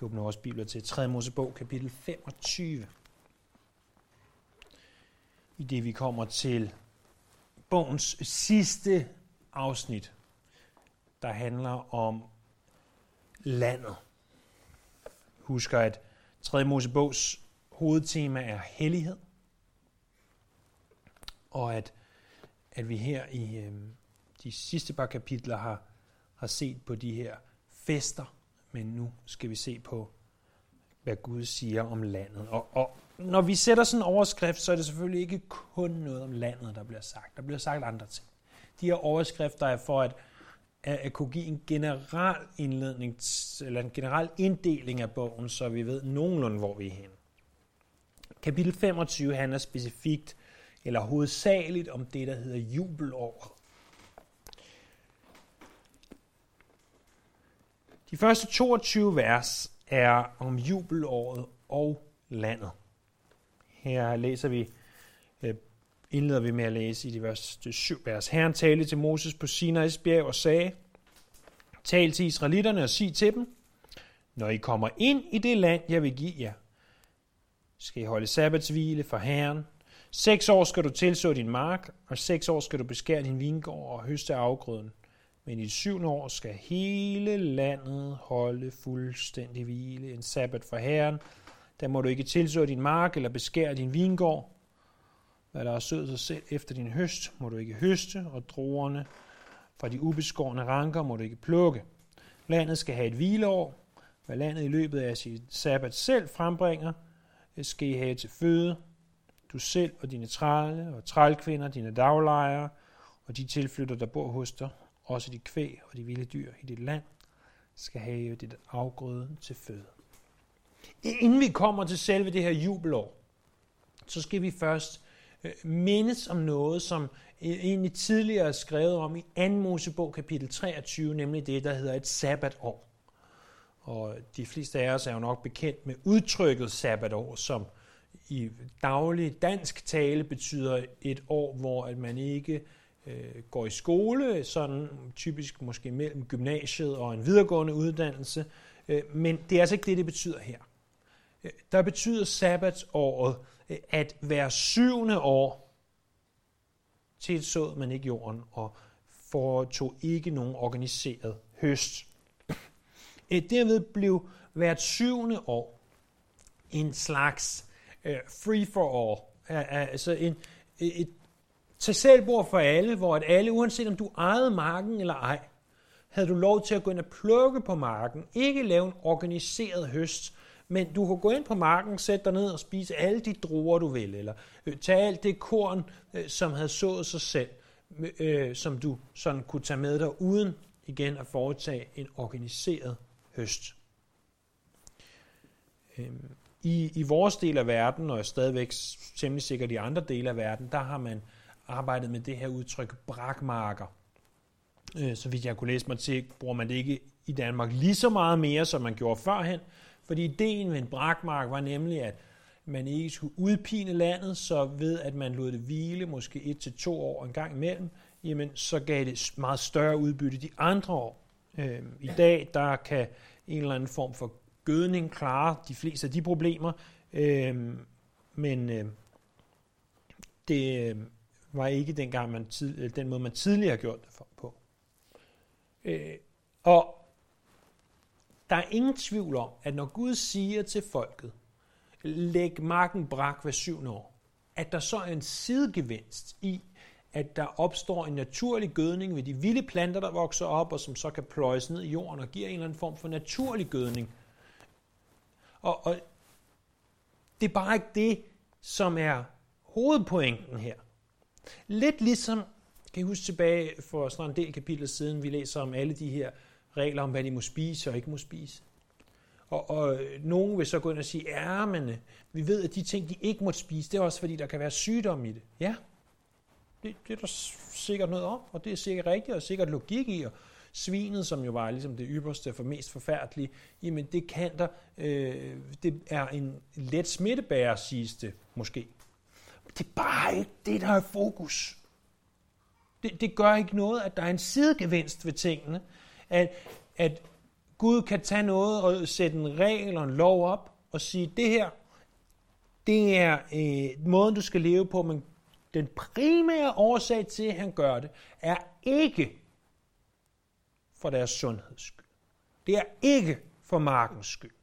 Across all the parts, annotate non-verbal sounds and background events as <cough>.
kan åbne vores bibler til 3. Mosebog, kapitel 25. I det vi kommer til bogens sidste afsnit, der handler om landet. Husk at 3. Mosebogs hovedtema er hellighed, og at, at vi her i øh, de sidste par kapitler har, har set på de her fester, men nu skal vi se på, hvad Gud siger om landet. Og, og når vi sætter sådan en overskrift, så er det selvfølgelig ikke kun noget om landet, der bliver sagt. Der bliver sagt andre ting. De her overskrifter er for at, at, at kunne give en generel indledning, eller en generel inddeling af bogen, så vi ved nogenlunde, hvor vi er henne. Kapitel 25 handler specifikt, eller hovedsageligt, om det, der hedder jubelåret. De første 22 vers er om jubelåret og landet. Her læser vi, øh, indleder vi med at læse i de første syv vers. Herren talte til Moses på Sinai's bjerg og sagde, Tal til israelitterne og sig til dem, når I kommer ind i det land, jeg vil give jer, skal I holde sabbatshvile for Herren. Seks år skal du tilså din mark, og seks år skal du beskære din vingård og høste afgrøden. Men i det syvende år skal hele landet holde fuldstændig hvile, en sabbat for Herren. Der må du ikke tilså din mark eller beskære din vingård. Hvad der er sødt sig selv efter din høst, må du ikke høste, og druerne fra de ubeskårne ranker må du ikke plukke. Landet skal have et hvileår. Hvad landet i løbet af sit sabbat selv frembringer, øh, skal I have til føde. Du selv og dine trælle og trælkvinder, dine daglejere og de tilflytter, der bor hos dig, også de kvæg og de vilde dyr i dit land, skal have dit afgrøde til føde. Inden vi kommer til selve det her jubelår, så skal vi først øh, mindes om noget, som egentlig tidligere er skrevet om i 2. Mosebog kapitel 23, nemlig det, der hedder et sabbatår. Og de fleste af os er jo nok bekendt med udtrykket sabbatår, som i daglig dansk tale betyder et år, hvor at man ikke øh, går i skole, sådan typisk måske mellem gymnasiet og en videregående uddannelse, øh, men det er altså ikke det, det betyder her. Øh, der betyder sabbatsåret, øh, at hver syvende år tilsåede man ikke jorden og foretog ikke nogen organiseret høst. Øh, derved blev hvert syvende år en slags free for all, altså en, et Tag selv bord for alle, hvor at alle, uanset om du ejede marken eller ej, havde du lov til at gå ind og plukke på marken. Ikke lave en organiseret høst, men du kunne gå ind på marken, sætte dig ned og spise alle de druer, du vil, eller øh, tage alt det korn, øh, som havde sået sig selv, øh, som du sådan kunne tage med dig, uden igen at foretage en organiseret høst. Øhm, I, I vores del af verden, og stadigvæk temmelig sikkert i andre dele af verden, der har man arbejdet med det her udtryk brakmarker. Øh, så vidt jeg kunne læse mig til, bruger man det ikke i Danmark lige så meget mere, som man gjorde førhen, fordi ideen med en brakmark var nemlig, at man ikke skulle udpine landet, så ved at man lod det hvile måske et til to år en gang imellem, jamen så gav det meget større udbytte de andre år. Øh, I dag der kan en eller anden form for gødning klare de fleste af de problemer, øh, men øh, det, øh, var ikke dengang man tid, øh, den måde, man tidligere har gjort det på. Øh, og der er ingen tvivl om, at når Gud siger til folket, læg marken brak hver syvende år, at der så er en sidegevinst i, at der opstår en naturlig gødning ved de vilde planter, der vokser op, og som så kan pløjes ned i jorden og giver en eller anden form for naturlig gødning. Og, og det er bare ikke det, som er hovedpointen her. Lidt ligesom, kan I huske tilbage for snart en del kapitler siden, vi læser om alle de her regler om, hvad de må spise og ikke må spise. Og, og øh, nogen vil så gå ind og sige, ja, men øh, vi ved, at de ting, de ikke må spise, det er også fordi, der kan være sygdom i det. Ja, det, det er der sikkert noget om, og det er sikkert rigtigt, og sikkert logik i, og svinet, som jo var ligesom det ypperste for mest forfærdelige, jamen det kan der, øh, det er en let smittebærer, siges det måske. Det er bare ikke det, der er fokus. Det, det gør ikke noget, at der er en sidegevinst ved tingene. At, at Gud kan tage noget og sætte en regel og en lov op og sige, det her, det er øh, måden, du skal leve på, men den primære årsag til, at han gør det, er ikke for deres sundheds skyld. Det er ikke for markens skyld.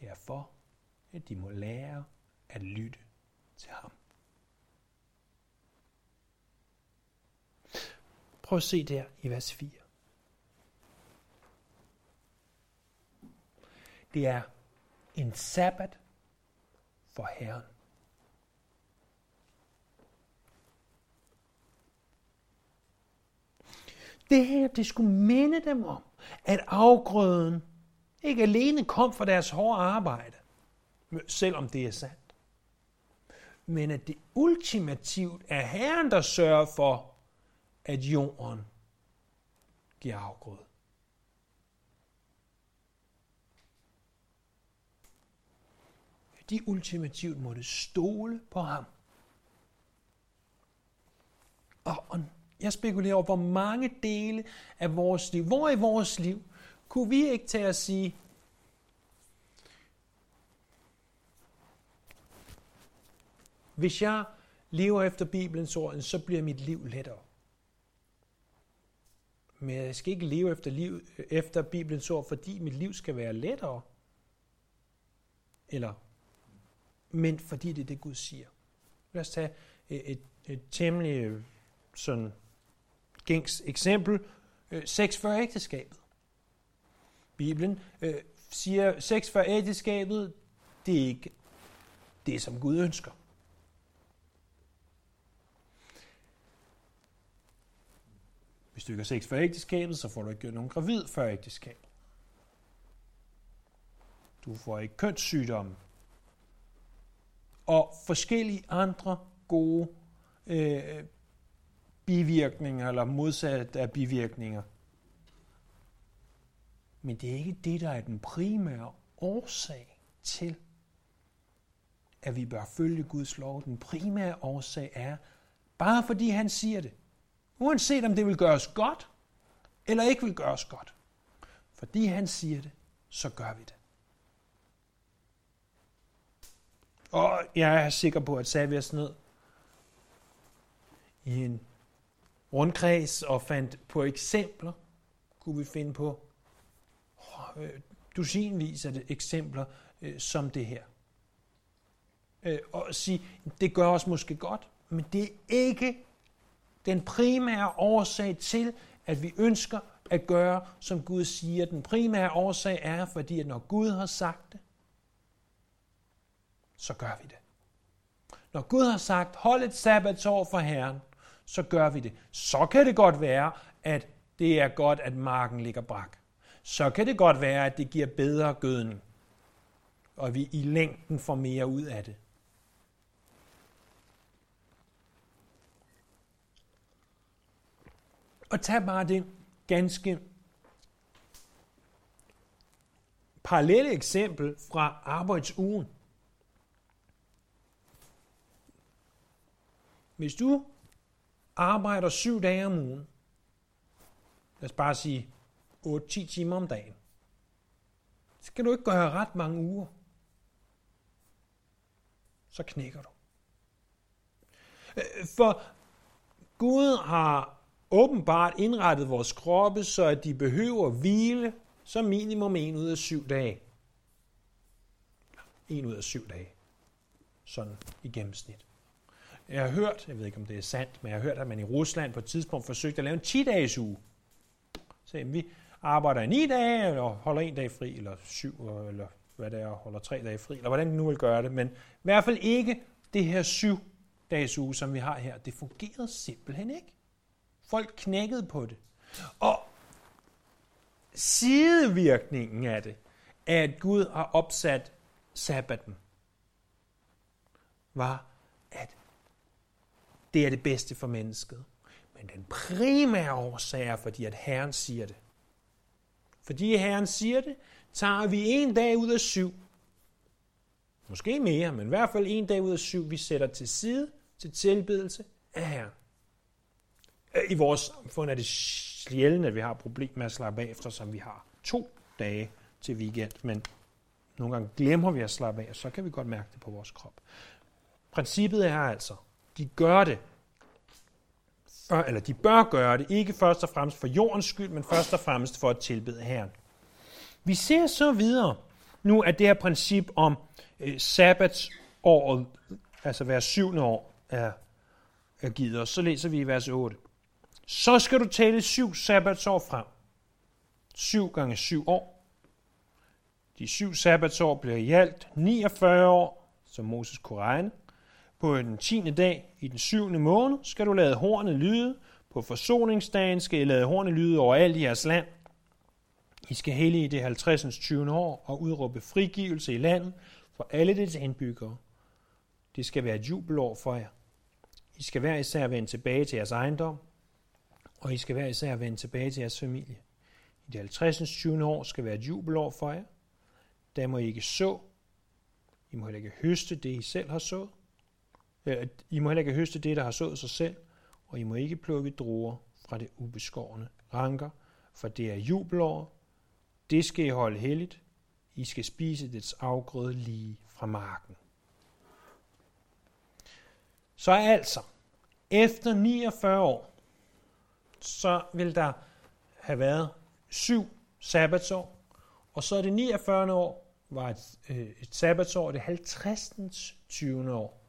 Det er for, at de må lære at lytte til ham. Prøv at se der i vers 4. Det er en sabbat for Herren. Det her, det skulle minde dem om, at afgrøden ikke alene kom fra deres hårde arbejde, selvom det er sandt, men at det ultimativt er Herren, der sørger for, at jorden giver afgrøde. De ultimativt måtte stole på ham. Og, og jeg spekulerer over, hvor mange dele af vores liv, hvor i vores liv, kunne vi ikke tage at sige, hvis jeg lever efter Bibelens ord, så bliver mit liv lettere. Men jeg skal ikke leve efter, liv, efter Bibelens ord, fordi mit liv skal være lettere. Eller, men fordi det er det, Gud siger. Lad os tage et, et, et temmelig øh, sådan gængs eksempel. Øh, sex før ægteskabet. Bibelen øh, siger, sex før ægteskabet, det er ikke det, som Gud ønsker. Hvis du ikke har sex før ægteskabet, så får du ikke nogen gravid før ægteskabet. Du får ikke kønssygdomme. Og forskellige andre gode øh, bivirkninger, eller modsat af bivirkninger. Men det er ikke det, der er den primære årsag til, at vi bør følge Guds lov. Den primære årsag er, bare fordi han siger det, uanset om det vil gøre os godt, eller ikke vil gøre os godt. Fordi han siger det, så gør vi det. Og jeg er sikker på, at sagde vi os ned i en rundkreds og fandt på eksempler, kunne vi finde på øh, dusinvis af eksempler øh, som det her. Øh, og sige, det gør os måske godt, men det er ikke den primære årsag til, at vi ønsker at gøre, som Gud siger. Den primære årsag er, fordi at når Gud har sagt det, så gør vi det. Når Gud har sagt, hold et sabbatår for Herren, så gør vi det. Så kan det godt være, at det er godt, at marken ligger brak. Så kan det godt være, at det giver bedre gødning, og vi i længden får mere ud af det. Og tag bare det ganske parallelle eksempel fra arbejdsugen. Hvis du arbejder syv dage om ugen, lad os bare sige 8-10 timer om dagen, så skal du ikke gøre ret mange uger. Så knækker du. Øh, for Gud har åbenbart indrettet vores kroppe, så at de behøver hvile som minimum en ud af syv dage. En ud af syv dage. Sådan i gennemsnit. Jeg har hørt, jeg ved ikke om det er sandt, men jeg har hørt, at man i Rusland på et tidspunkt forsøgte at lave en 10-dages uge. Så jamen, vi arbejder ni dage, eller holder en dag fri, eller syv, eller hvad det er, holder tre dage fri, eller hvordan de nu vil gøre det. Men i hvert fald ikke det her syv dages uge, som vi har her. Det fungerede simpelthen ikke. Folk knækkede på det. Og sidevirkningen af det, er, at Gud har opsat sabbaten, var, at det er det bedste for mennesket. Men den primære årsag er, fordi at Herren siger det. Fordi Herren siger det, tager vi en dag ud af syv. Måske mere, men i hvert fald en dag ud af syv, vi sætter til side til tilbedelse af Herren. Øh, I vores samfund er det sjældent, at vi har problemer med at slappe af, eftersom vi har to dage til weekend, men nogle gange glemmer vi at slappe af, og så kan vi godt mærke det på vores krop. Princippet er altså, de gør det, eller de bør gøre det, ikke først og fremmest for jordens skyld, men først og fremmest for at tilbede Herren. Vi ser så videre nu, at det her princip om øh, sabbatsåret, altså hver syvende år, er, er givet os. Så læser vi i vers 8. Så skal du tælle syv sabbatsår frem. Syv gange syv år. De syv sabbatsår bliver i alt 49 år, som Moses kunne regne. På den 10. dag i den syvende måned skal du lade hornet lyde. På forsoningsdagen skal I lade hornet lyde over alt i jeres land. I skal hellige det 50. 20. år og udråbe frigivelse i landet for alle dets indbyggere. Det skal være et jubelår for jer. I skal hver især vende tilbage til jeres ejendom, og I skal hver især vende tilbage til jeres familie. I det 50. 20. år skal være et jubelår for jer. Der må I ikke så. I må heller ikke høste det, I selv har sået. Øh, I må heller ikke høste det, der har sået sig selv, og I må ikke plukke druer fra det ubeskårne ranker, for det er jubelår. Det skal I holde helligt. I skal spise dets afgrøde lige fra marken. Så altså, efter 49 år, så vil der have været syv sabbatsår, og så er det 49. år var et, øh, et sabbatsår, det 50. 20. år.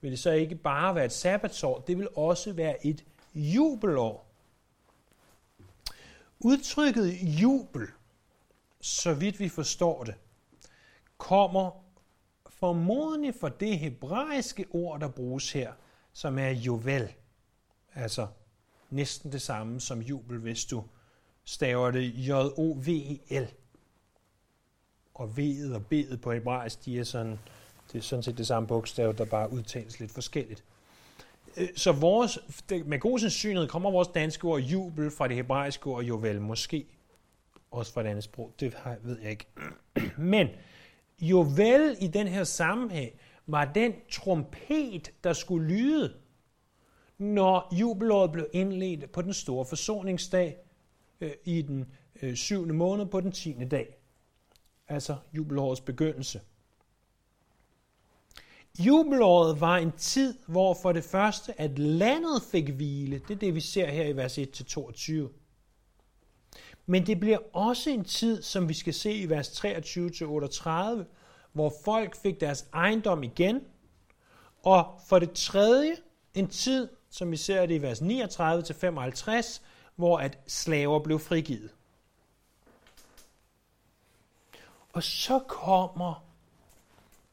Vil det så ikke bare være et sabbatsår, det vil også være et jubelår. Udtrykket jubel, så vidt vi forstår det, kommer formodentlig fra det hebraiske ord, der bruges her, som er jovel. Altså næsten det samme som jubel, hvis du staver det J-O-V-E-L. Og V'et og B'et på hebraisk, de er sådan, det er sådan set det samme bogstav, der bare udtales lidt forskelligt. Øh, så vores, med god sandsynlighed kommer vores danske ord jubel fra det hebraiske ord jovel, måske også fra et andet sprog, det ved jeg ikke. <clears throat> Men jovel i den her sammenhæng var den trompet, der skulle lyde, når jubelåret blev indledt på den store forsoningsdag øh, i den øh, syvende måned på den tiende dag. Altså jubelårets begyndelse. Jubelåret var en tid, hvor for det første, at landet fik hvile. Det er det, vi ser her i vers 1-22. Men det bliver også en tid, som vi skal se i vers 23-38, hvor folk fik deres ejendom igen. Og for det tredje, en tid, som vi ser det i vers 39-55, hvor at slaver blev frigivet. Og så kommer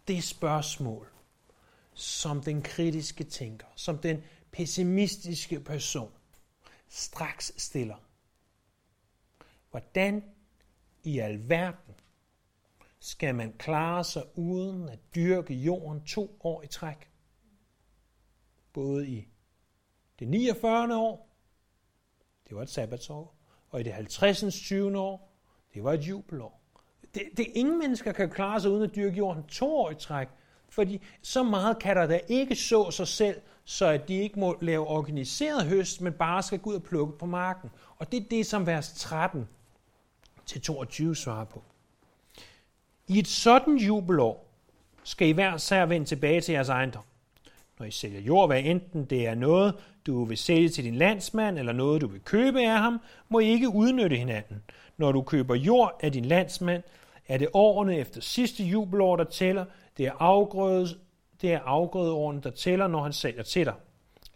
det spørgsmål, som den kritiske tænker, som den pessimistiske person straks stiller. Hvordan i alverden skal man klare sig uden at dyrke jorden to år i træk? Både i det 49. år, det var et sabbatsår, og i det 50. 20. år, det var et jubelår. Det, det ingen mennesker kan klare sig uden at dyrke jorden to år i træk, fordi så meget kan der da ikke så sig selv, så at de ikke må lave organiseret høst, men bare skal gå ud og plukke på marken. Og det er det, som vers 13 til 22 svarer på. I et sådan jubelår skal I hver sær vende tilbage til jeres ejendom. Når I sælger jord, hvad enten det er noget, du vil sælge til din landsmand, eller noget, du vil købe af ham, må I ikke udnytte hinanden. Når du køber jord af din landsmand, er det årene efter sidste jubelår, der tæller. Det er afgrødet, det er afgrødeårene, der tæller, når han sælger til dig.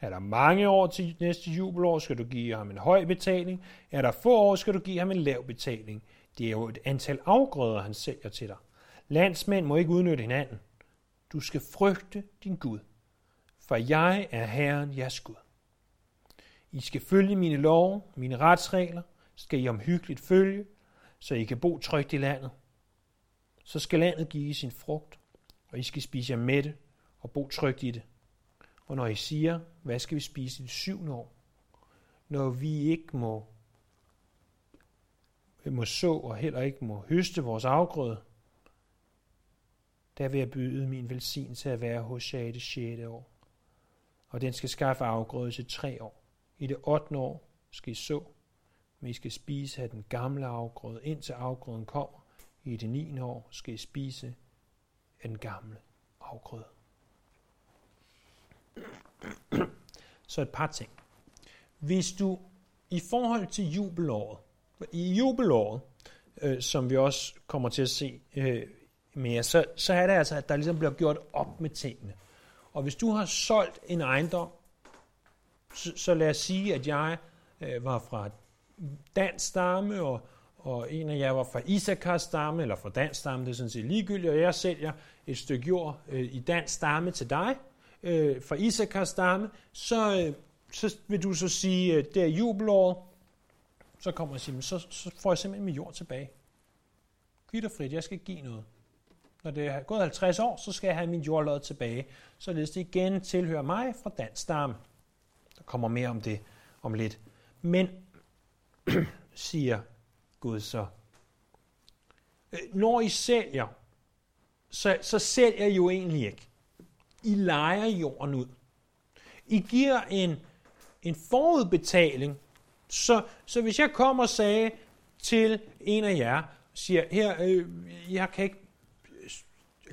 Er der mange år til næste jubelår, skal du give ham en høj betaling. Er der få år, skal du give ham en lav betaling. Det er jo et antal afgrøder, han sælger til dig. Landsmænd må ikke udnytte hinanden. Du skal frygte din Gud, for jeg er Herren jeres Gud. I skal følge mine love, mine retsregler, skal I omhyggeligt følge, så I kan bo trygt i landet. Så skal landet give sin frugt, og I skal spise jer mætte og bo trygt i det. Og når I siger, hvad skal vi spise i det syvende år, når vi ikke må, må så og heller ikke må høste vores afgrøde, der vil jeg byde min velsignelse at være hos jer i det sjette år. Og den skal skaffe afgrøde til tre år. I det ottende år skal I så, men I skal spise af den gamle afgrøde, indtil afgrøden kommer. I det niende år skal I spise af den gamle afgrøde. Så et par ting. Hvis du i forhold til jubelåret, i jubelåret, øh, som vi også kommer til at se øh, mere, så, så er det altså, at der ligesom bliver gjort op med tingene. Og hvis du har solgt en ejendom, så, så lad os sige, at jeg øh, var fra dansk stamme, og, og en af jer var fra Isakars stamme, eller fra dansk stamme, det er sådan set ligegyldigt, og jeg sælger et stykke jord øh, i dansk stamme til dig, øh, fra Isakars stamme, så, øh, så vil du så sige, øh, det er jubelåret, så kommer jeg og siger, så, så får jeg simpelthen min jord tilbage. Kvitterfrit, jeg skal give noget. Når det er gået 50 år, så skal jeg have min jordlod tilbage, således det igen tilhører mig fra dansk stamme. Der kommer mere om det om lidt. Men, <clears throat> siger Gud så, øh, når I sælger, så, så sælger I jo egentlig ikke. I leger jorden ud. I giver en, en forudbetaling. Så, så hvis jeg kommer og sagde til en af jer, siger, her, øh, jeg kan ikke øh,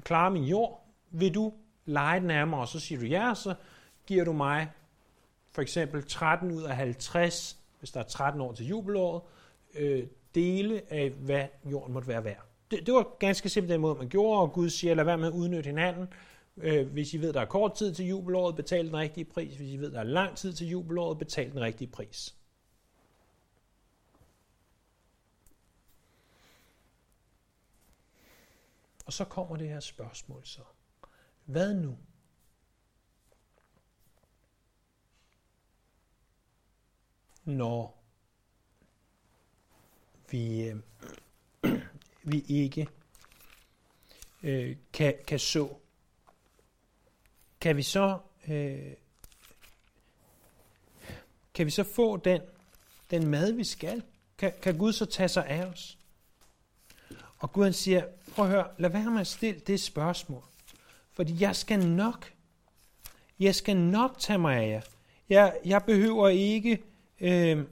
klare min jord, vil du lege den af mig? Og så siger du ja, så giver du mig for eksempel 13 ud af 50, hvis der er 13 år til jubelåret, øh, dele af, hvad jorden måtte være værd. Det, det var ganske simpelt den måde, man gjorde, og Gud siger, lad være med at udnytte hinanden. Øh, hvis I ved, der er kort tid til jubelåret, betal den rigtige pris. Hvis I ved, der er lang tid til jubelåret, betal den rigtige pris. Og så kommer det her spørgsmål så. Hvad nu? Når vi, øh, <clears throat> vi ikke øh, kan, kan så, kan vi så øh, kan vi så få den, den mad, vi skal? Kan, kan Gud så tage sig af os? Og Gud han siger, prøv at høre, lad være med at stille det spørgsmål. Fordi jeg skal nok, jeg skal nok tage mig af jer. Jeg, jeg behøver ikke, øh,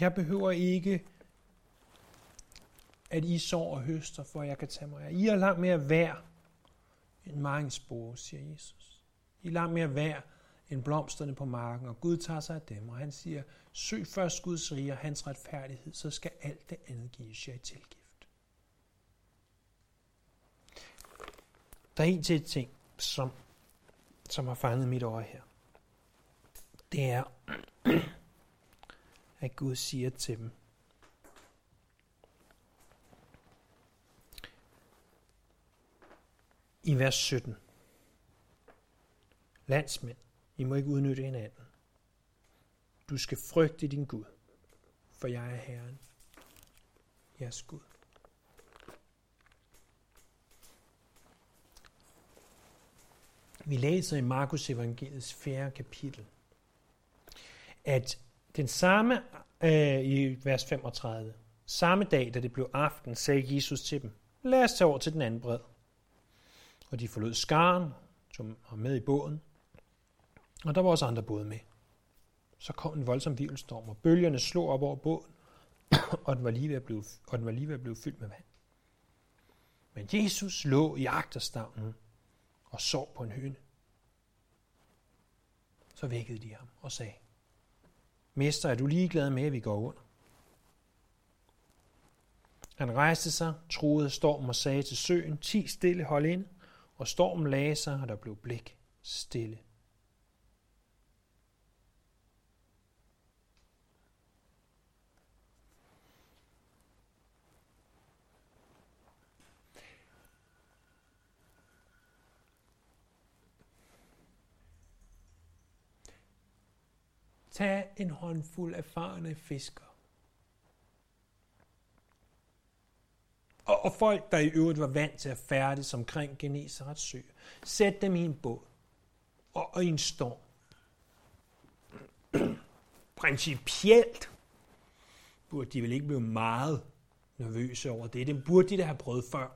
jeg behøver ikke, at I sår og høster, for jeg kan tage mig af I er langt mere værd end mange spore, siger Jesus. I er langt mere værd end blomsterne på marken, og Gud tager sig af dem, og han siger, søg først Guds rige og hans retfærdighed, så skal alt det andet gives jer i tilgift. Der er en til ting, som, som har fanget mit øje her. Det er, at Gud siger til dem, i vers 17. Landsmænd, i må ikke udnytte hinanden. Du skal frygte din Gud, for jeg er Herren, jeres Gud. Vi læser i Markus evangeliets 4. kapitel, at den samme, øh, i vers 35, samme dag, da det blev aften, sagde Jesus til dem, lad os tage over til den anden bred. Og de forlod skaren, som var med i båden, og der var også andre både med. Så kom en voldsom vivelstorm, og bølgerne slog op over båden, <coughs> og den var lige ved at blive, og den var lige ved at blive fyldt med vand. Men Jesus lå i agterstavnen og sov på en høne. Så vækkede de ham og sagde, Mester, er du ligeglad med, at vi går under? Han rejste sig, troede stormen og sagde til søen, ti stille, hold ind, og stormen lagde sig, og der blev blik stille. Tag en håndfuld erfarne fiskere. Og, og folk, der i øvrigt var vant til at færdes omkring Genesarets sø. Sæt dem i en båd og, og i en storm. Principielt burde de vel ikke blive meget nervøse over det. Det burde de da have prøvet før.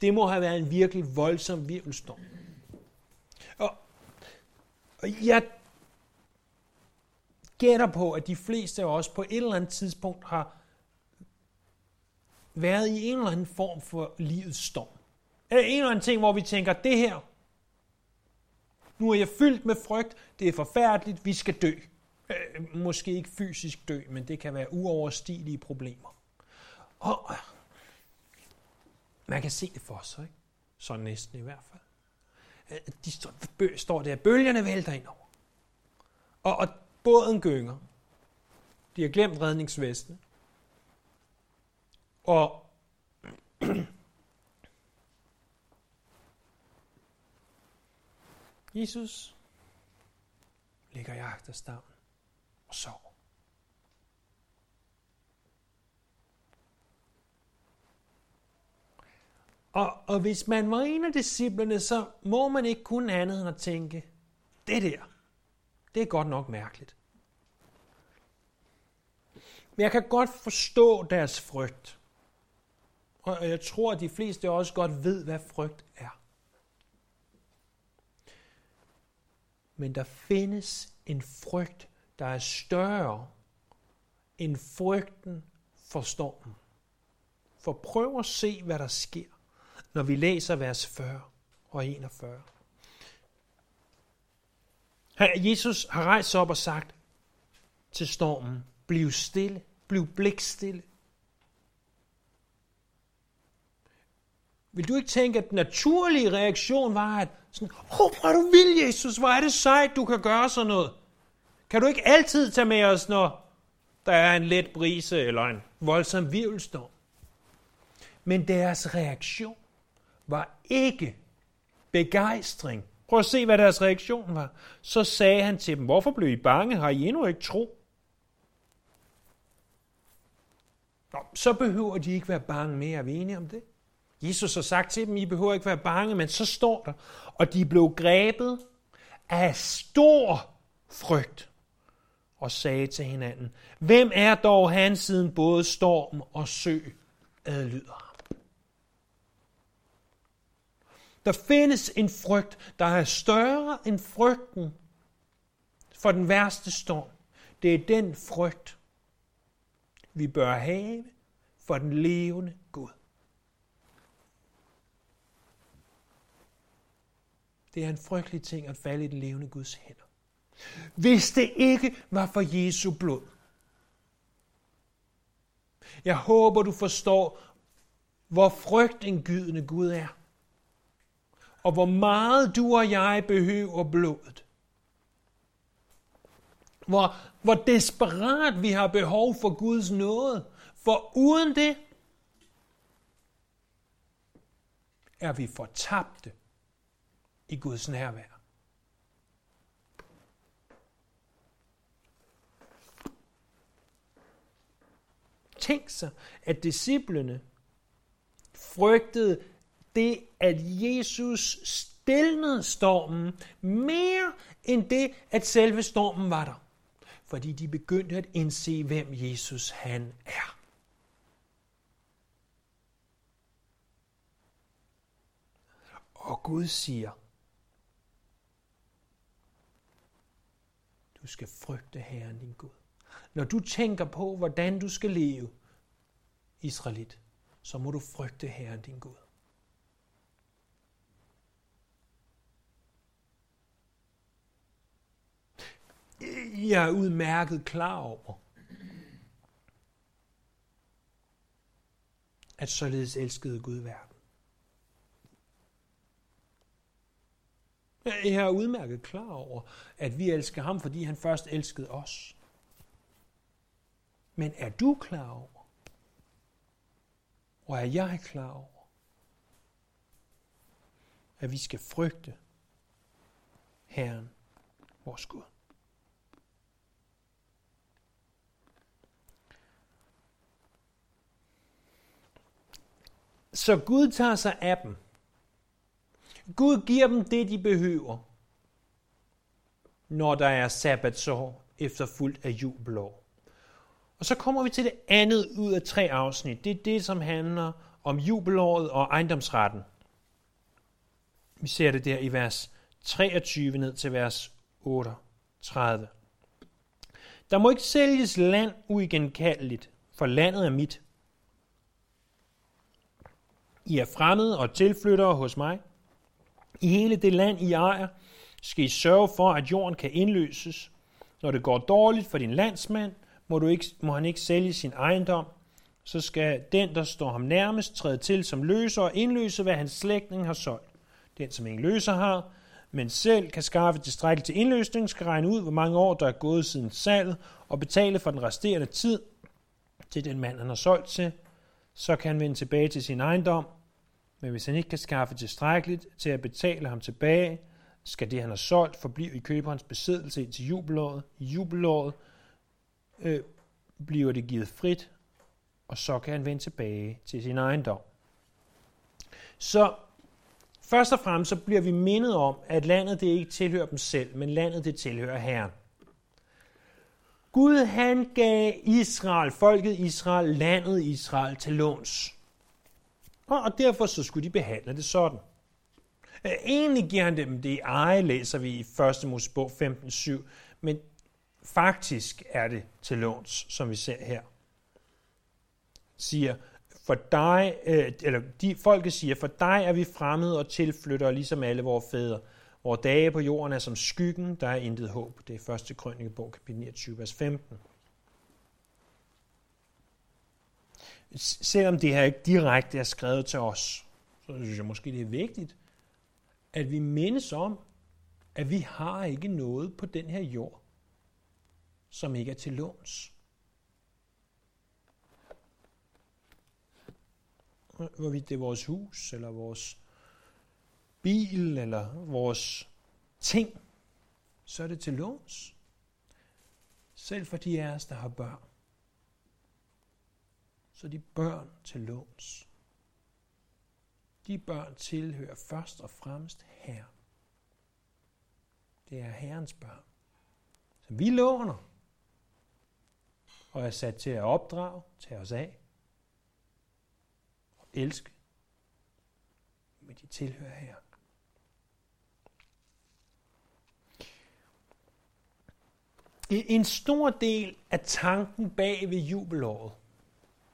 Det må have været en virkelig voldsom virvelstorm. Og Og jeg gætter på, at de fleste af os på et eller andet tidspunkt har været i en eller anden form for livets storm. Eller en eller anden ting, hvor vi tænker, det her, nu er jeg fyldt med frygt, det er forfærdeligt, vi skal dø. Øh, måske ikke fysisk dø, men det kan være uoverstigelige problemer. Og man kan se det for sig, ikke? Så næsten i hvert fald. Øh, de står, står der, bølgerne vælter ind over. Og, og båden gynger. De har glemt redningsvestene. Og <clears throat> Jesus ligger i agterstavnen og sover. Og, og hvis man var en af disciplene, så må man ikke kun andet end at tænke, det der, det er godt nok mærkeligt. Men jeg kan godt forstå deres frygt. Og jeg tror, at de fleste også godt ved, hvad frygt er. Men der findes en frygt, der er større end frygten for stormen. For prøv at se, hvad der sker, når vi læser vers 40 og 41. Jesus har rejst sig op og sagt til stormen, bliv stille, bliv blikstille. Vil du ikke tænke, at den naturlige reaktion var, at sådan, oh, hvor er du vild, Jesus, hvor er det sejt, du kan gøre sådan noget. Kan du ikke altid tage med os, når der er en let brise eller en voldsom virvelstorm? Men deres reaktion var ikke begejstring. Prøv at se, hvad deres reaktion var. Så sagde han til dem, hvorfor blev I bange? Har I endnu ikke tro? Nå, så behøver de ikke være bange mere. Er vi enige om det? Jesus har sagt til dem, I behøver ikke være bange, men så står der, og de blev grebet af stor frygt og sagde til hinanden, hvem er dog han siden både storm og sø adlyder ham? Der findes en frygt, der er større end frygten for den værste storm. Det er den frygt, vi bør have for den levende Gud. Det er en frygtelig ting at falde i den levende Guds hænder. Hvis det ikke var for Jesu blod. Jeg håber, du forstår, hvor frygtindgydende Gud er. Og hvor meget du og jeg behøver blodet. Hvor, hvor desperat vi har behov for Guds nåde. For uden det er vi fortabte i Guds nærvær. Tænk sig, at disciplene frygtede det, at Jesus stillede stormen mere end det, at selve stormen var der. Fordi de begyndte at indse, hvem Jesus han er. Og Gud siger, du skal frygte Herren din Gud. Når du tænker på, hvordan du skal leve, Israelit, så må du frygte Herren din Gud. Jeg er udmærket klar over, at således elskede Gud verden. Jeg er udmærket klar over, at vi elsker ham, fordi han først elskede os. Men er du klar over, og er jeg klar over, at vi skal frygte Herren, vores Gud? Så Gud tager sig af dem. Gud giver dem det, de behøver, når der er sabbatsår efterfulgt af jubelår. Og så kommer vi til det andet ud af tre afsnit. Det er det, som handler om jubelåret og ejendomsretten. Vi ser det der i vers 23 ned til vers 38. Der må ikke sælges land uigenkaldeligt, for landet er mit. I er fremmede og tilflyttere hos mig. I hele det land, I ejer, skal I sørge for, at jorden kan indløses. Når det går dårligt for din landsmand, må, du ikke, må han ikke sælge sin ejendom. Så skal den, der står ham nærmest, træde til som løser og indløse, hvad hans slægtning har solgt. Den, som ingen løser har, men selv kan skaffe tilstrækkeligt til indløsning, skal regne ud, hvor mange år der er gået siden salget, og betale for den resterende tid til den mand, han har solgt til. Så kan han vende tilbage til sin ejendom, men hvis han ikke kan skaffe tilstrækkeligt til at betale ham tilbage, skal det, han har solgt, forblive i køberens besiddelse til jubelåret. I jubelåret øh, bliver det givet frit, og så kan han vende tilbage til sin ejendom. Så først og fremmest så bliver vi mindet om, at landet det ikke tilhører dem selv, men landet det tilhører Herren. Gud han gav Israel, folket Israel, landet Israel til låns. Og derfor så skulle de behandle det sådan. Øh, egentlig giver han dem det i eje, læser vi i 1. Mosebog 15.7, men faktisk er det til låns, som vi ser her. Siger, for dig, øh, eller de folket siger, for dig er vi fremmede og tilflytter, ligesom alle vores fædre. Vore dage på jorden er som skyggen, der er intet håb. Det er 1. krønikebog, kapitel 29, vers 15. Selvom det her ikke direkte er skrevet til os, så synes jeg måske, det er vigtigt, at vi mindes om, at vi har ikke noget på den her jord, som ikke er til låns. Hvorvidt det er vores hus, eller vores bil, eller vores ting, så er det til låns. Selv for de af os, der har børn. Så de børn til låns. De børn tilhører først og fremmest Herren. Det er Herrens børn. Så vi låner og er sat til at opdrage, tage os af og elske. Men de tilhører Herren. En stor del af tanken bag ved jubelåret,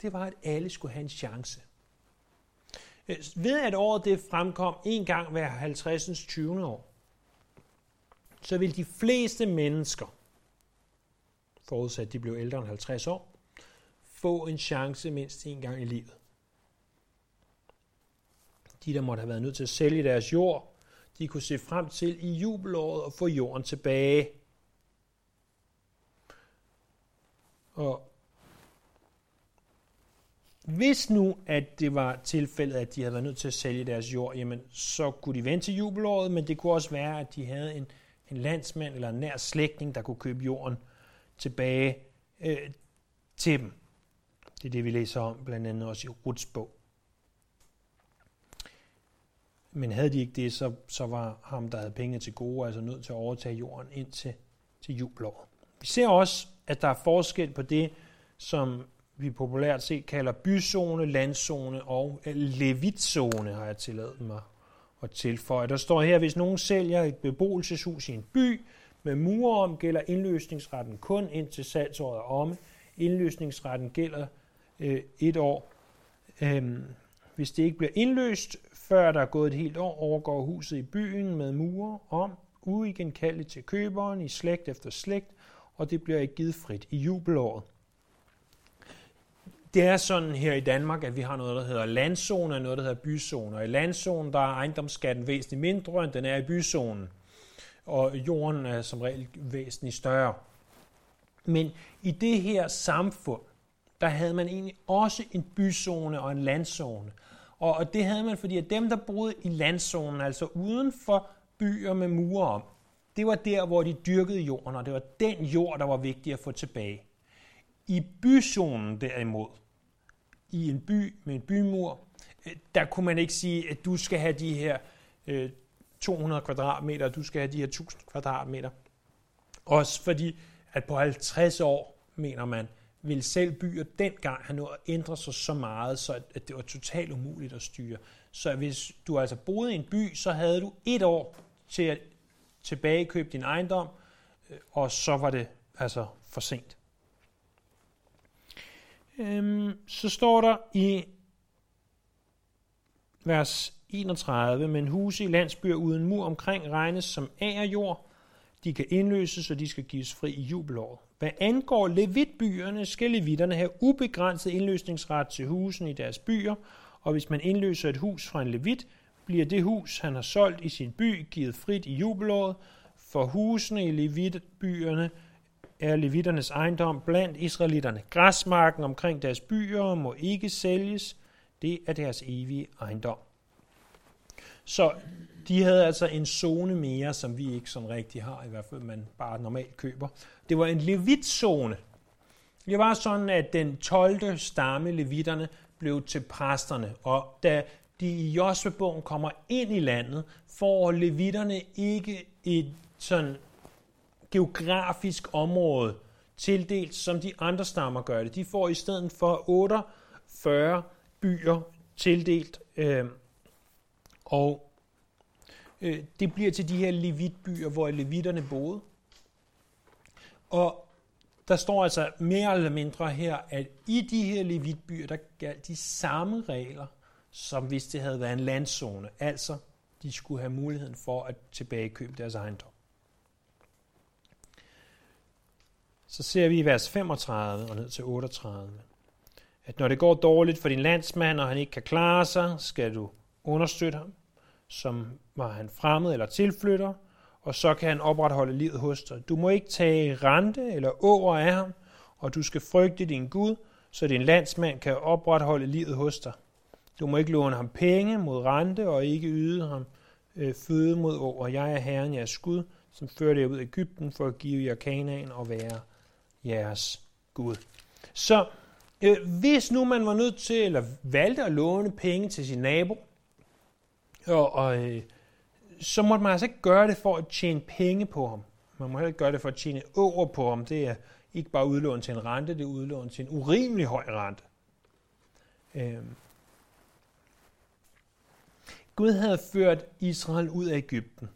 det var, at alle skulle have en chance. Øh, ved at året det fremkom en gang hver 50. 20. år, så vil de fleste mennesker, forudsat de blev ældre end 50 år, få en chance mindst en gang i livet. De, der måtte have været nødt til at sælge deres jord, de kunne se frem til i jubelåret at få jorden tilbage. Og hvis nu, at det var tilfældet, at de havde været nødt til at sælge deres jord, jamen, så kunne de vente til jubelåret, men det kunne også være, at de havde en, en landsmand eller en nær slægtning, der kunne købe jorden tilbage øh, til dem. Det er det, vi læser om, blandt andet også i Ruts bog. Men havde de ikke det, så, så var ham, der havde penge til gode, altså nødt til at overtage jorden ind til, til jubelåret. Vi ser også, at der er forskel på det, som vi populært set kalder byzone, landzone og øh, levitzone, har jeg tilladt mig at tilføje. Der står her, hvis nogen sælger et beboelseshus i en by med mure om, gælder indløsningsretten kun indtil salgsåret er omme. Indløsningsretten gælder øh, et år. Øhm, hvis det ikke bliver indløst, før der er gået et helt år, overgår huset i byen med mure om, uigenkaldeligt til køberen i slægt efter slægt, og det bliver ikke givet frit i jubelåret. Det er sådan her i Danmark, at vi har noget, der hedder landzone og noget, der hedder byzone. Og i landzonen, der er ejendomsskatten væsentligt mindre, end den er i byzonen. Og jorden er som regel væsentligt større. Men i det her samfund, der havde man egentlig også en byzone og en landzone. Og det havde man, fordi at dem, der boede i landzonen, altså uden for byer med mure om, det var der, hvor de dyrkede jorden, og det var den jord, der var vigtig at få tilbage. I byzonen derimod, i en by med en bymur, øh, der kunne man ikke sige, at du skal have de her øh, 200 kvadratmeter, du skal have de her 1000 kvadratmeter. Også fordi, at på 50 år, mener man, ville selv byer dengang have nået at ændre sig så meget, så at det var totalt umuligt at styre. Så hvis du altså boede i en by, så havde du et år til at tilbagekøb din ejendom, øh, og så var det altså for sent. Øhm, så står der i vers 31, men huse i landsbyer uden mur omkring regnes som jord. De kan indløses, og de skal gives fri i jubelåret. Hvad angår levitbyerne, skal levitterne have ubegrænset indløsningsret til husene i deres byer, og hvis man indløser et hus fra en levit, bliver det hus, han har solgt i sin by, givet frit i jubelåret. For husene i levitbyerne er levitternes ejendom blandt israelitterne. Græsmarken omkring deres byer må ikke sælges. Det er deres evige ejendom. Så de havde altså en zone mere, som vi ikke sådan rigtig har, i hvert fald man bare normalt køber. Det var en levitzone. Det var sådan, at den 12. stamme levitterne blev til præsterne, og da de i Josvebogen kommer ind i landet, får levitterne ikke et sådan geografisk område tildelt, som de andre stammer gør det. De får i stedet for 48 byer tildelt, øh, og øh, det bliver til de her levitbyer, hvor levitterne boede. Og der står altså mere eller mindre her, at i de her levitbyer, der galt de samme regler, som hvis det havde været en landzone. Altså, de skulle have muligheden for at tilbagekøbe deres ejendom. Så ser vi i vers 35 og ned til 38, at når det går dårligt for din landsmand, og han ikke kan klare sig, skal du understøtte ham, som var han fremmed eller tilflytter, og så kan han opretholde livet hos dig. Du må ikke tage rente eller over af ham, og du skal frygte din Gud, så din landsmand kan opretholde livet hos dig. Du må ikke låne ham penge mod rente, og ikke yde ham øh, føde mod over. Jeg er Herren, jeres Gud, som førte jer ud af Ægypten for at give jer Kanaan og være jeres Gud. Så øh, hvis nu man var nødt til, eller valgte at låne penge til sin nabo, og, og øh, så måtte man altså ikke gøre det for at tjene penge på ham. Man må heller ikke gøre det for at tjene over på ham. Det er ikke bare udlån til en rente, det er udlån til en urimelig høj rente. Øh, Gud havde ført Israel ud af Ægypten.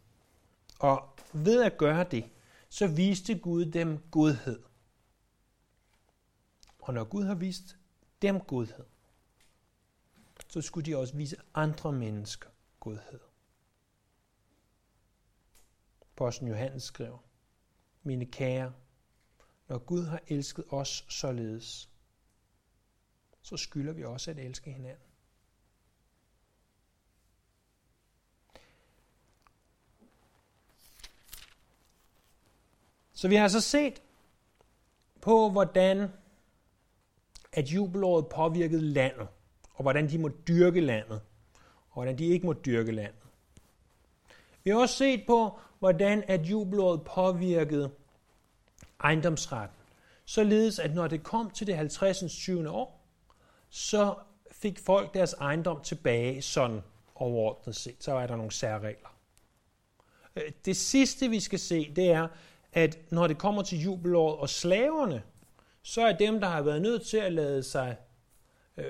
Og ved at gøre det, så viste Gud dem godhed. Og når Gud har vist dem godhed, så skulle de også vise andre mennesker godhed. Posten Johannes skriver, Mine kære, når Gud har elsket os således, så skylder vi også at elske hinanden. Så vi har så set på, hvordan at jubelåret påvirkede landet, og hvordan de må dyrke landet, og hvordan de ikke må dyrke landet. Vi har også set på, hvordan at jubelåret påvirkede ejendomsretten, således at når det kom til det 50. 20. år, så fik folk deres ejendom tilbage sådan overordnet set. Så er der nogle særregler. Øh, det sidste, vi skal se, det er, at når det kommer til jubelåret og slaverne, så er dem, der har været nødt til at lade sig øh,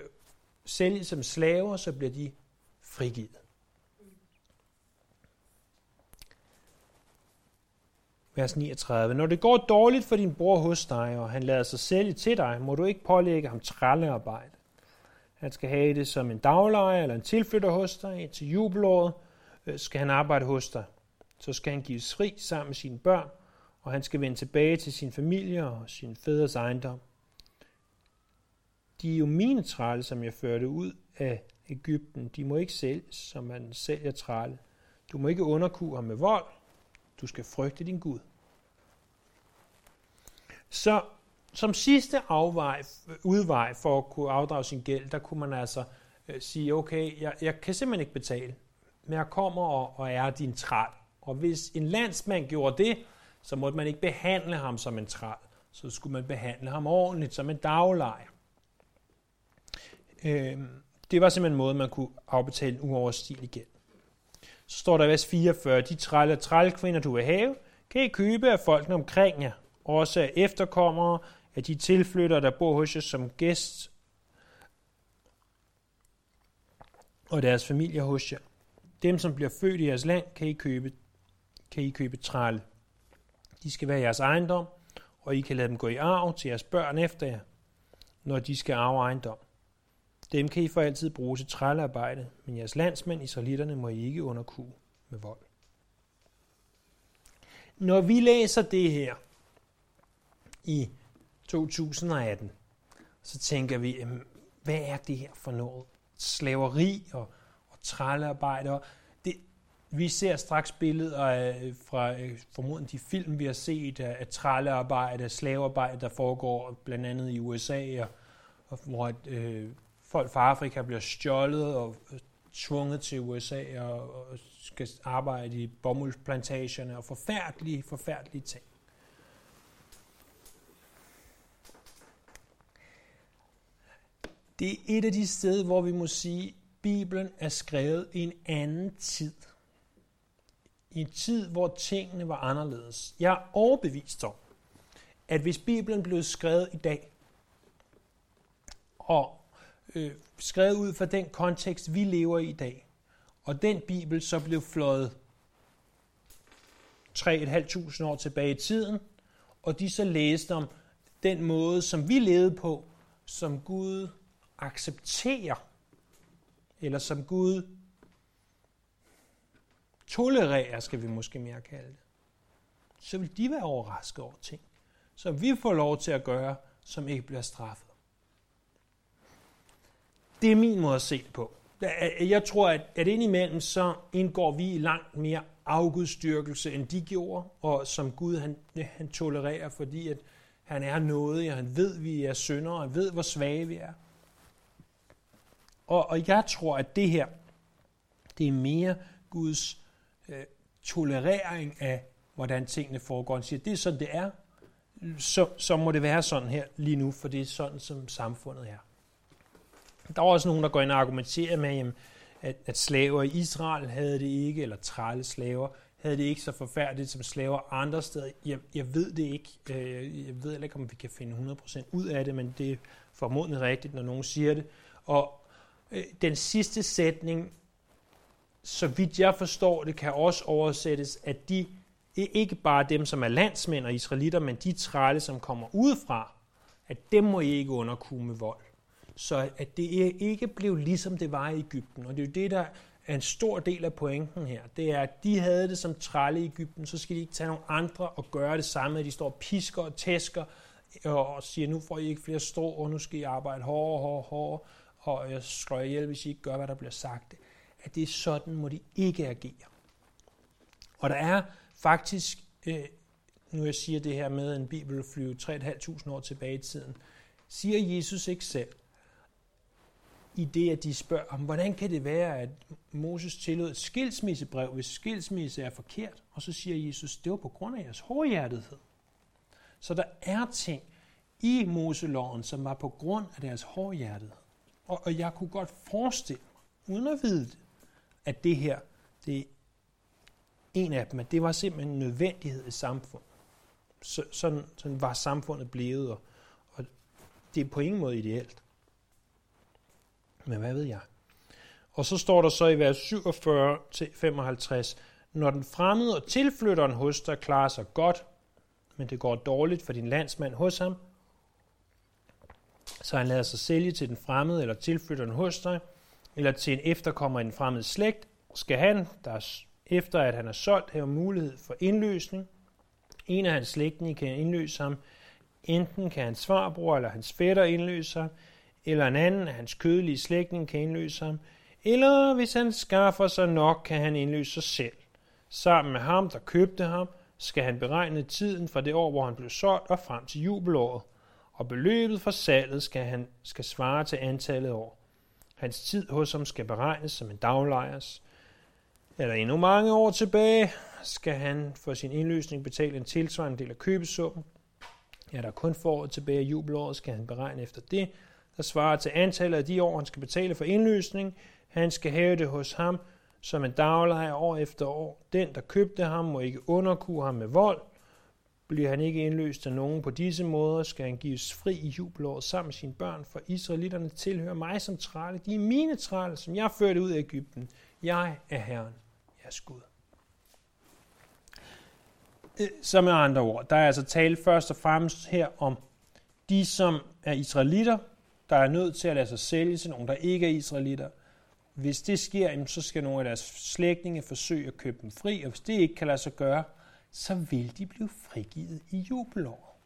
sælge som slaver, så bliver de frigivet. Vers 39. Når det går dårligt for din bror hos dig, og han lader sig sælge til dig, må du ikke pålægge ham trællearbejde. Han skal have det som en daglejer eller en tilflytter hos dig. Til jubelåret øh, skal han arbejde hos dig. Så skal han gives fri sammen med sine børn, og han skal vende tilbage til sin familie og sin fædres ejendom. De er jo mine trælle, som jeg førte ud af Ægypten. De må ikke sælges, som man sælger trælle. Du må ikke underkue ham med vold. Du skal frygte din Gud. Så som sidste afvej, udvej for at kunne afdrage sin gæld, der kunne man altså øh, sige, okay, jeg, jeg kan simpelthen ikke betale, men jeg kommer og, og er din træl. Og hvis en landsmand gjorde det, så måtte man ikke behandle ham som en træl. Så skulle man behandle ham ordentligt som en daglejer. Øh, det var simpelthen en måde, man kunne afbetale en uoverstigelig gæld. Så står der i vers 44, de trælle trælkvinder, du vil have, kan I købe af folkene omkring jer, også af efterkommere af de tilflyttere, der bor hos jer som gæst, og deres familier hos jer. Dem, som bliver født i jeres land, kan I købe, kan I købe trælle. De skal være jeres ejendom, og I kan lade dem gå i arv til jeres børn efter jer, når de skal arve ejendom. Dem kan I for altid bruge til trællearbejde, men jeres landsmænd, israelitterne, må I ikke underkue med vold. Når vi læser det her i 2018, så tænker vi, hvad er det her for noget? Slaveri og, og trællearbejde. Og vi ser straks billeder fra øh, formodentlig de film, vi har set af, af trællearbejde, slavearbejde, der foregår blandt andet i USA, og, og hvor øh, folk fra Afrika bliver stjålet og øh, tvunget til USA og, og skal arbejde i bomuldsplantationerne og forfærdelige, forfærdelige ting. Det er et af de steder, hvor vi må sige, at Bibelen er skrevet i en anden tid. I en tid, hvor tingene var anderledes. Jeg er overbevist om, at hvis Bibelen blev skrevet i dag, og øh, skrevet ud fra den kontekst, vi lever i i dag, og den Bibel så blev fløjet 3.500 år tilbage i tiden, og de så læste om den måde, som vi levede på, som Gud accepterer, eller som Gud tolererer, skal vi måske mere kalde det, så vil de være overrasket over ting, som vi får lov til at gøre, som ikke bliver straffet. Det er min måde at se det på. Øh, jeg tror, at, at indimellem så indgår vi i langt mere afgudstyrkelse, end de gjorde, og som Gud han, han tolererer, fordi at han er noget, og han ved, at vi er syndere, og han ved, hvor svage vi er. Og, og jeg tror, at det her, det er mere Guds øh, tolerering af, hvordan tingene foregår. Han siger, det er sådan, det er, så, så må det være sådan her lige nu, for det er sådan, som samfundet er. Der er også nogen, der går ind og argumenterer med, at, at slaver i Israel havde det ikke, eller trælle slaver havde det ikke så forfærdeligt som slaver andre steder. Jeg, jeg ved det ikke. Øh, jeg ved heller ikke, om vi kan finde 100% ud af det, men det er formodentlig rigtigt, når nogen siger det. Og øh, den sidste sætning, så vidt jeg forstår det, kan også oversættes, at de ikke bare dem, som er landsmænd og israelitter, men de trælle, som kommer udefra, at dem må I ikke underkue med vold så at det ikke blev ligesom det var i Ægypten. Og det er jo det, der er en stor del af pointen her. Det er, at de havde det som trælle i Ægypten, så skal de ikke tage nogen andre og gøre det samme, at de står og pisker og tæsker og siger, nu får I ikke flere strå, og nu skal I arbejde hårdere, hårdere, hårdere, og jeg slår jer ihjel, hvis I ikke gør, hvad der bliver sagt. At det er sådan, må de ikke agere. Og der er faktisk, øh, nu jeg siger det her med, en bibel flyve 3.500 år tilbage i tiden, siger Jesus ikke selv, i det, at de spørger om, hvordan kan det være, at Moses tillod et skilsmissebrev, hvis skilsmisse er forkert? Og så siger Jesus, det var på grund af jeres hårdhjertethed. Så der er ting i Moseloven, som var på grund af deres hårdhjertethed. Og, og jeg kunne godt forestille mig, uden at vide det, at det her, det er en af dem, at det var simpelthen en nødvendighed i samfundet. Så, sådan, sådan var samfundet blevet, og, og det er på ingen måde ideelt. Men hvad ved jeg? Og så står der så i vers 47-55, når den fremmede og tilflytteren hos dig klarer sig godt, men det går dårligt for din landsmand hos ham, så han lader sig sælge til den fremmede eller tilflytteren hos dig, eller til en efterkommer i en fremmed slægt, skal han, der efter at han er solgt, have mulighed for indløsning. En af hans slægtninge kan indløse ham. Enten kan hans farbror eller hans fætter indløse ham, eller en anden af hans kødelige slægtning kan indløse ham, eller hvis han skaffer sig nok, kan han indløse sig selv. Sammen med ham, der købte ham, skal han beregne tiden fra det år, hvor han blev solgt, og frem til jubelåret. Og beløbet for salget skal han skal svare til antallet år. Hans tid hos ham skal beregnes som en daglejers. Eller endnu mange år tilbage skal han for sin indløsning betale en tilsvarende del af købesummen. Ja, der kun foråret tilbage af jubelåret, skal han beregne efter det, der svarer til antallet af de år, han skal betale for indløsning. Han skal have det hos ham som en daglejer år efter år. Den, der købte ham, må ikke underkue ham med vold. Bliver han ikke indløst af nogen på disse måder, skal han gives fri i jubelåret sammen med sine børn, for israelitterne tilhører mig som trælle. De er mine trælle, som jeg førte ud af Ægypten. Jeg er Herren, jeres Gud. Øh, så med andre ord, der er altså tale først og fremmest her om de, som er israelitter, der er nødt til at lade sig sælge til nogen, der ikke er israelitter. Hvis det sker, så skal nogle af deres slægtninge forsøge at købe dem fri, og hvis det ikke kan lade sig gøre, så vil de blive frigivet i jubelår.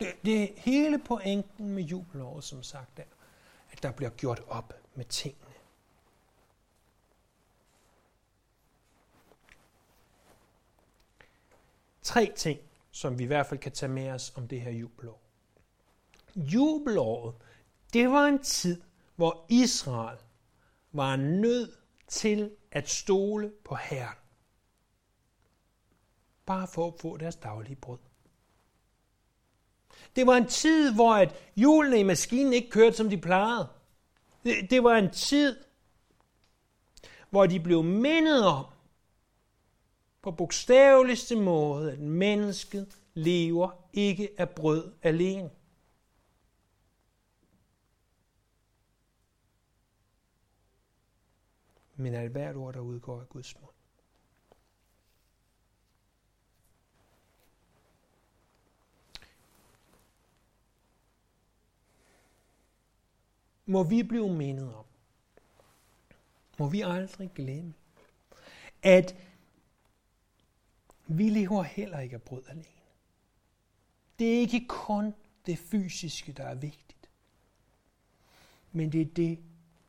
Det, det er hele pointen med jubelåret, som sagt, er, at der bliver gjort op med tingene. Tre ting, som vi i hvert fald kan tage med os om det her jubelår. Jubelåret, det var en tid, hvor Israel var nødt til at stole på Herren. Bare for at få deres daglige brød. Det var en tid, hvor at hjulene i maskinen ikke kørte, som de plejede. Det, det var en tid, hvor de blev mindet om, på bogstaveligste måde, at mennesket lever ikke af brød alene. Men af hvert ord, der udgår af Guds mund. Må vi blive mindet om, må vi aldrig glemme, at vi lever heller ikke af brød alene. Det er ikke kun det fysiske, der er vigtigt, men det er det,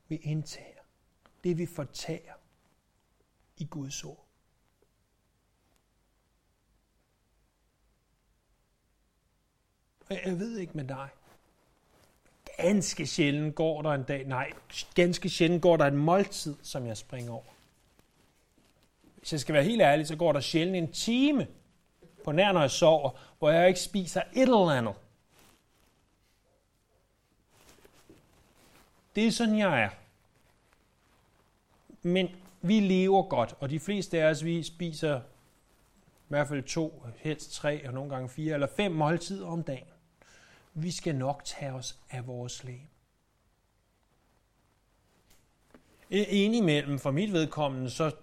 vi indtager, det vi fortager i Guds ord. Jeg ved ikke med dig, ganske sjældent går der en dag, nej, ganske sjældent går der en måltid, som jeg springer over. Hvis jeg skal være helt ærlig, så går der sjældent en time på nær, når jeg sover, hvor jeg ikke spiser et eller andet. Det er sådan, jeg er. Men vi lever godt, og de fleste af os, vi spiser i hvert fald to, helst tre, og nogle gange fire eller fem måltider om dagen. Vi skal nok tage os af vores læge. Indimellem, for mit vedkommende, så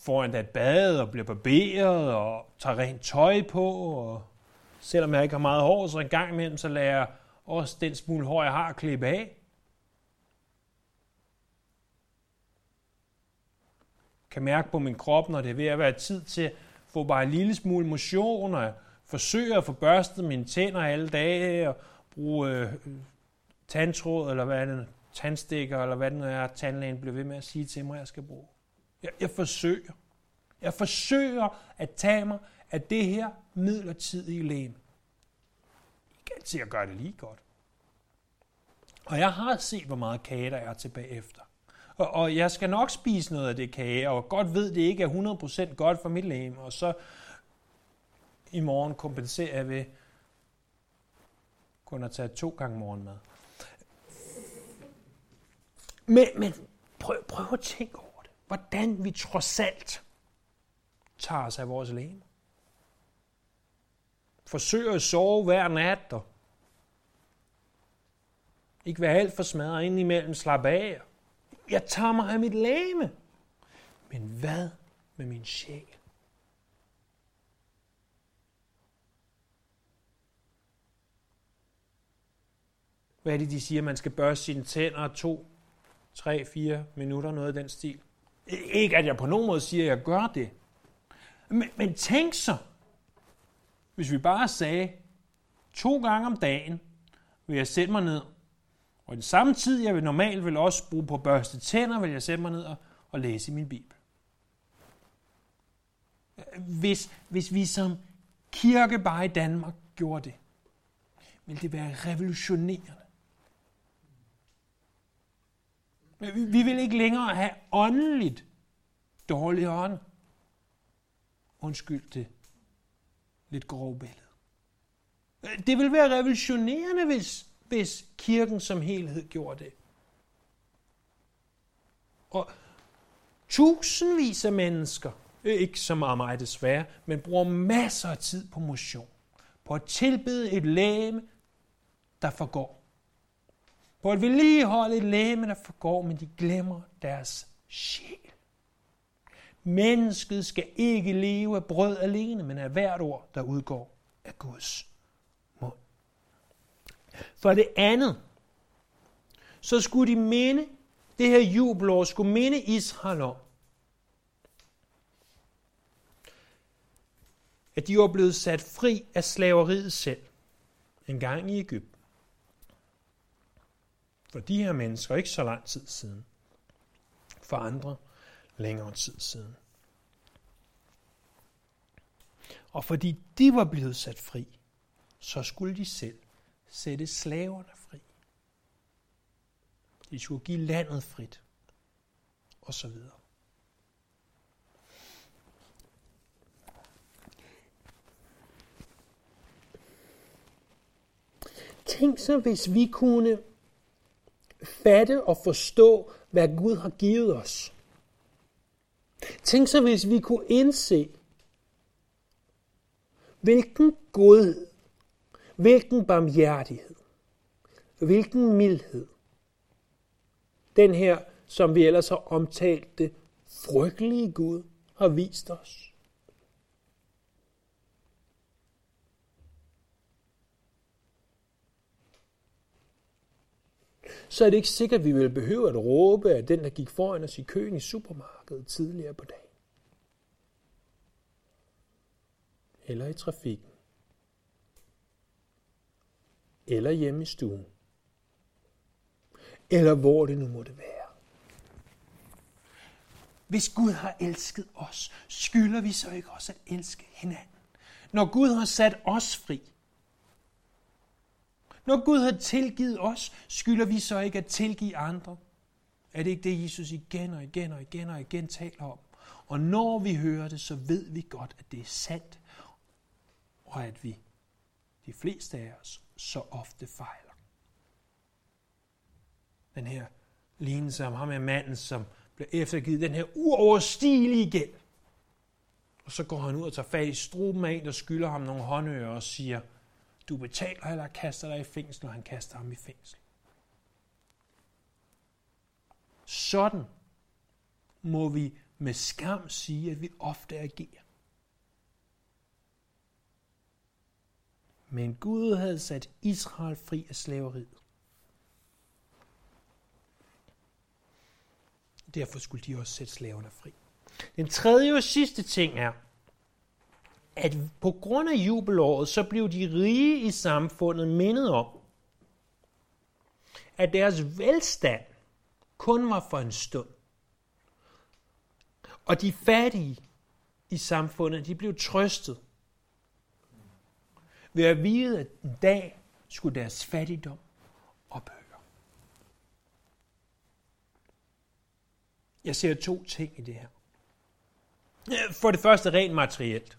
får han da et bad og bliver barberet og tager rent tøj på. Og selvom jeg ikke har meget hår, så en gang imellem, så lader jeg også den smule hår, jeg har, klippe af. kan mærke på min krop, når det er ved at være tid til at få bare en lille smule motion, og forsøger at få børstet mine tænder alle dage, og bruge øh, tandtråd, eller hvad det tandstikker, eller hvad det nu er, tandlægen bliver ved med at sige til mig, jeg skal bruge. Jeg, jeg forsøger. Jeg forsøger at tage mig af det her midlertidige læm. Ikke altid jeg gør det lige godt. Og jeg har set, hvor meget kage der er tilbage efter. Og, og jeg skal nok spise noget af det kage, og godt ved, det ikke er 100% godt for mit læm, og så i morgen kompenserer jeg ved kun at tage to gange morgenmad. Men, men prøv, prøv at tænke over det. Hvordan vi trods alt tager os af vores læge. Forsøger at sove hver nat og ikke være alt for smadret ind imellem, slap af. Jeg tager mig af mit læme. Men hvad med min sjæl? Hvad er det, de siger? Man skal børste sine tænder to, tre, fire minutter, noget af den stil. Ikke at jeg på nogen måde siger, at jeg gør det. Men, men tænk så, hvis vi bare sagde, to gange om dagen vil jeg sætte mig ned, og i den samme tid, jeg vil normalt vil også bruge på at børste tænder, vil jeg sætte mig ned og, og læse i min bibel. Hvis, hvis vi som kirke bare i Danmark gjorde det, ville det være revolutionerende. Vi vil ikke længere have åndeligt dårlig ånd. Undskyld det lidt grove billede. Det vil være revolutionerende, hvis, hvis kirken som helhed gjorde det. Og tusindvis af mennesker, ikke så meget mig desværre, men bruger masser af tid på motion, på at tilbede et læme, der forgår på at vedligeholde et læme, der forgår, men de glemmer deres sjæl. Mennesket skal ikke leve af brød alene, men af hvert ord, der udgår af Guds mund. For det andet, så skulle de minde, det her jubelår skulle minde Israel om, at de var blevet sat fri af slaveriet selv, en gang i Ægypten. For de her mennesker, ikke så lang tid siden. For andre, længere tid siden. Og fordi de var blevet sat fri, så skulle de selv sætte slaverne fri. De skulle give landet frit, og så videre. Tænk så, hvis vi kunne fatte og forstå, hvad Gud har givet os. Tænk så, hvis vi kunne indse, hvilken godhed, hvilken barmhjertighed, hvilken mildhed, den her, som vi ellers har omtalt det, frygtelige Gud har vist os. Så er det ikke sikkert, at vi vil behøve at råbe af den, der gik foran os i køen i supermarkedet tidligere på dagen. Eller i trafikken. Eller hjemme i stuen. Eller hvor det nu måtte være. Hvis Gud har elsket os, skylder vi så ikke også at elske hinanden. Når Gud har sat os fri, når Gud har tilgivet os, skylder vi så ikke at tilgive andre? Er det ikke det, Jesus igen og igen og igen og igen taler om? Og når vi hører det, så ved vi godt, at det er sandt, og at vi, de fleste af os, så ofte fejler. Den her lignelse om ham er manden, som bliver eftergivet den her uoverstigelige gæld. Og så går han ud og tager fat i struben af en, der skylder ham nogle håndører og siger – du betaler eller kaster dig i fængsel, når han kaster ham i fængsel. Sådan må vi med skam sige, at vi ofte agerer. Men Gud havde sat Israel fri af slaveriet. Derfor skulle de også sætte slaverne fri. Den tredje og sidste ting er, at på grund af jubelåret, så blev de rige i samfundet mindet om, at deres velstand kun var for en stund. Og de fattige i samfundet, de blev trøstet ved at vide, at en dag skulle deres fattigdom ophøre. Jeg ser to ting i det her. For det første rent materielt.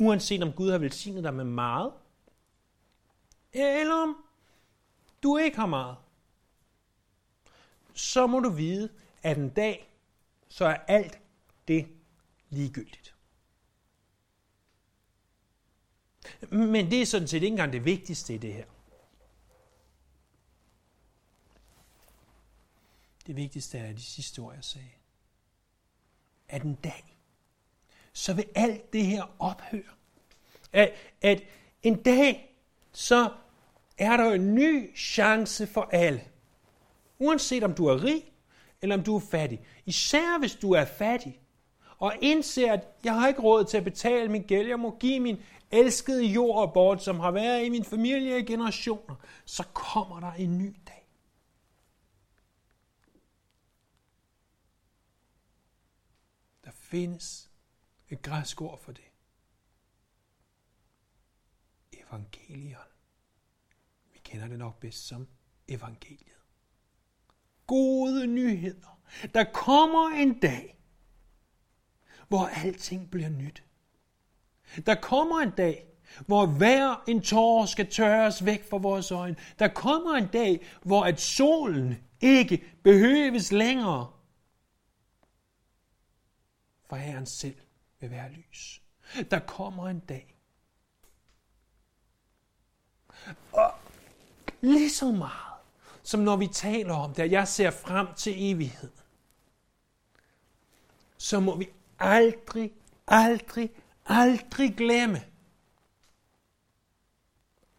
Uanset om Gud har velsignet dig med meget, eller om du ikke har meget, så må du vide, at en dag, så er alt det ligegyldigt. Men det er sådan set ikke engang det vigtigste i det her. Det vigtigste er de sidste ord, jeg sagde. At en dag, så vil alt det her ophøre. At, at en dag, så er der en ny chance for alle. Uanset om du er rig, eller om du er fattig. Især hvis du er fattig, og indser, at jeg har ikke råd til at betale min gæld, jeg må give min elskede jord bort, som har været i min familie i generationer, så kommer der en ny dag. Der findes et græsk ord for det. Evangelion. Vi kender det nok bedst som evangeliet. Gode nyheder. Der kommer en dag, hvor alting bliver nyt. Der kommer en dag, hvor hver en tårer skal tørres væk fra vores øjne. Der kommer en dag, hvor at solen ikke behøves længere. For Herren selv vil være lys. Der kommer en dag. Og lige så meget, som når vi taler om det, at jeg ser frem til evigheden, så må vi aldrig, aldrig, aldrig glemme,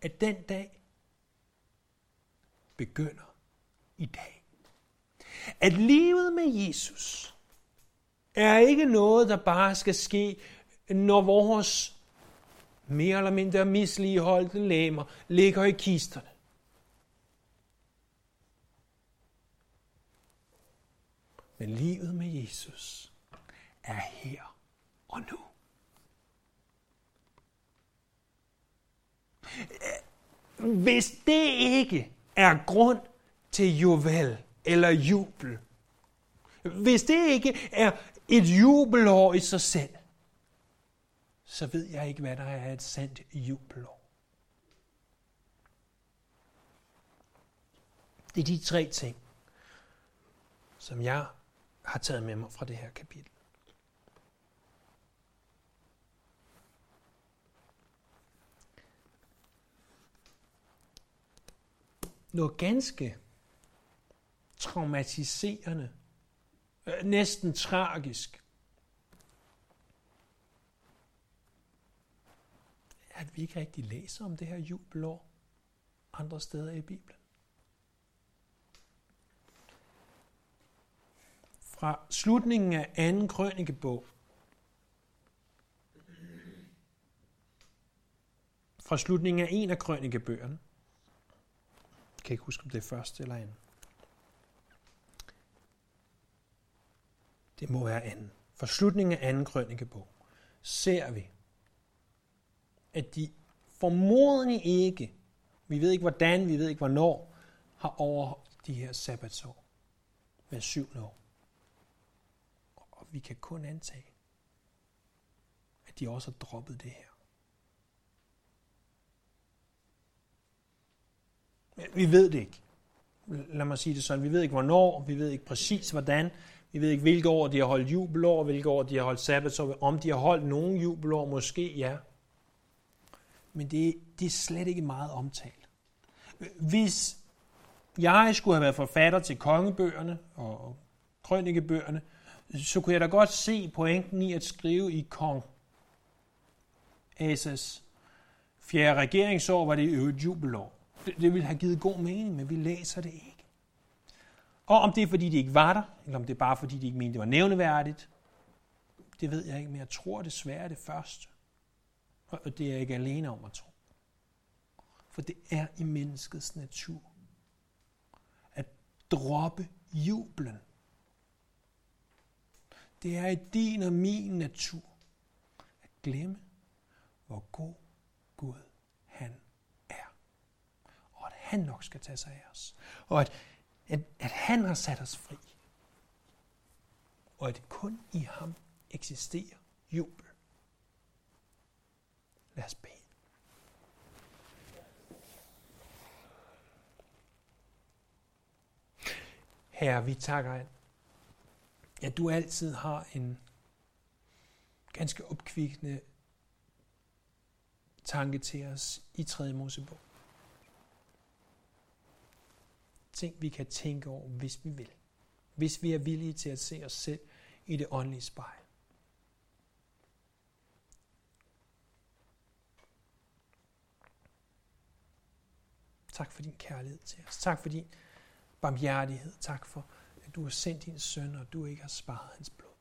at den dag begynder i dag. At livet med Jesus er ikke noget, der bare skal ske, når vores mere eller mindre misligeholdte læmer ligger i kisterne. Men livet med Jesus er her og nu. Hvis det ikke er grund til juvel eller jubel, hvis det ikke er et jubelår i sig selv, så ved jeg ikke, hvad der er et sandt jubelår. Det er de tre ting, som jeg har taget med mig fra det her kapitel. Noget ganske traumatiserende, Øh, næsten tragisk, at vi ikke rigtig læser om det her jubelår andre steder i Bibelen. Fra slutningen af 2. krønikebog, fra slutningen af en af krønikebøgerne, jeg kan ikke huske, om det er første eller anden. Det må være anden. For slutningen af anden krønikebog ser vi, at de formodentlig ikke, vi ved ikke hvordan, vi ved ikke hvornår, har overholdt de her sabbatsår med syv år. Og vi kan kun antage, at de også har droppet det her. Men vi ved det ikke. Lad mig sige det sådan. Vi ved ikke hvornår, vi ved ikke præcis hvordan, vi ved ikke hvilke år de har holdt jubelår, hvilke år de har holdt sabbatår, om de har holdt nogen jubelår, måske ja men det, det er slet ikke meget omtalt. Hvis jeg skulle have været forfatter til kongebøgerne og krønikebøgerne, så kunne jeg da godt se pointen i at skrive i kong Asas fjerde regeringsår, var det i øvrigt jubelår. Det, det ville have givet god mening, men vi læser det ikke. Og om det er, fordi de ikke var der, eller om det er bare, fordi de ikke mente, det var nævneværdigt, det ved jeg ikke, men jeg tror desværre det første. Og det er jeg ikke alene om at tro. For det er i menneskets natur at droppe jublen. Det er i din og min natur at glemme, hvor god Gud han er. Og at han nok skal tage sig af os. Og at, at, at han har sat os fri. Og at kun i ham eksisterer jubel. Lad os bede. Herre, vi takker, at du altid har en ganske opkvikkende tanke til os i 3. Mosebog. Ting, vi kan tænke over, hvis vi vil. Hvis vi er villige til at se os selv i det åndelige spejl. Tak for din kærlighed til os. Tak for din barmhjertighed. Tak for, at du har sendt din søn, og du ikke har sparet hans blod.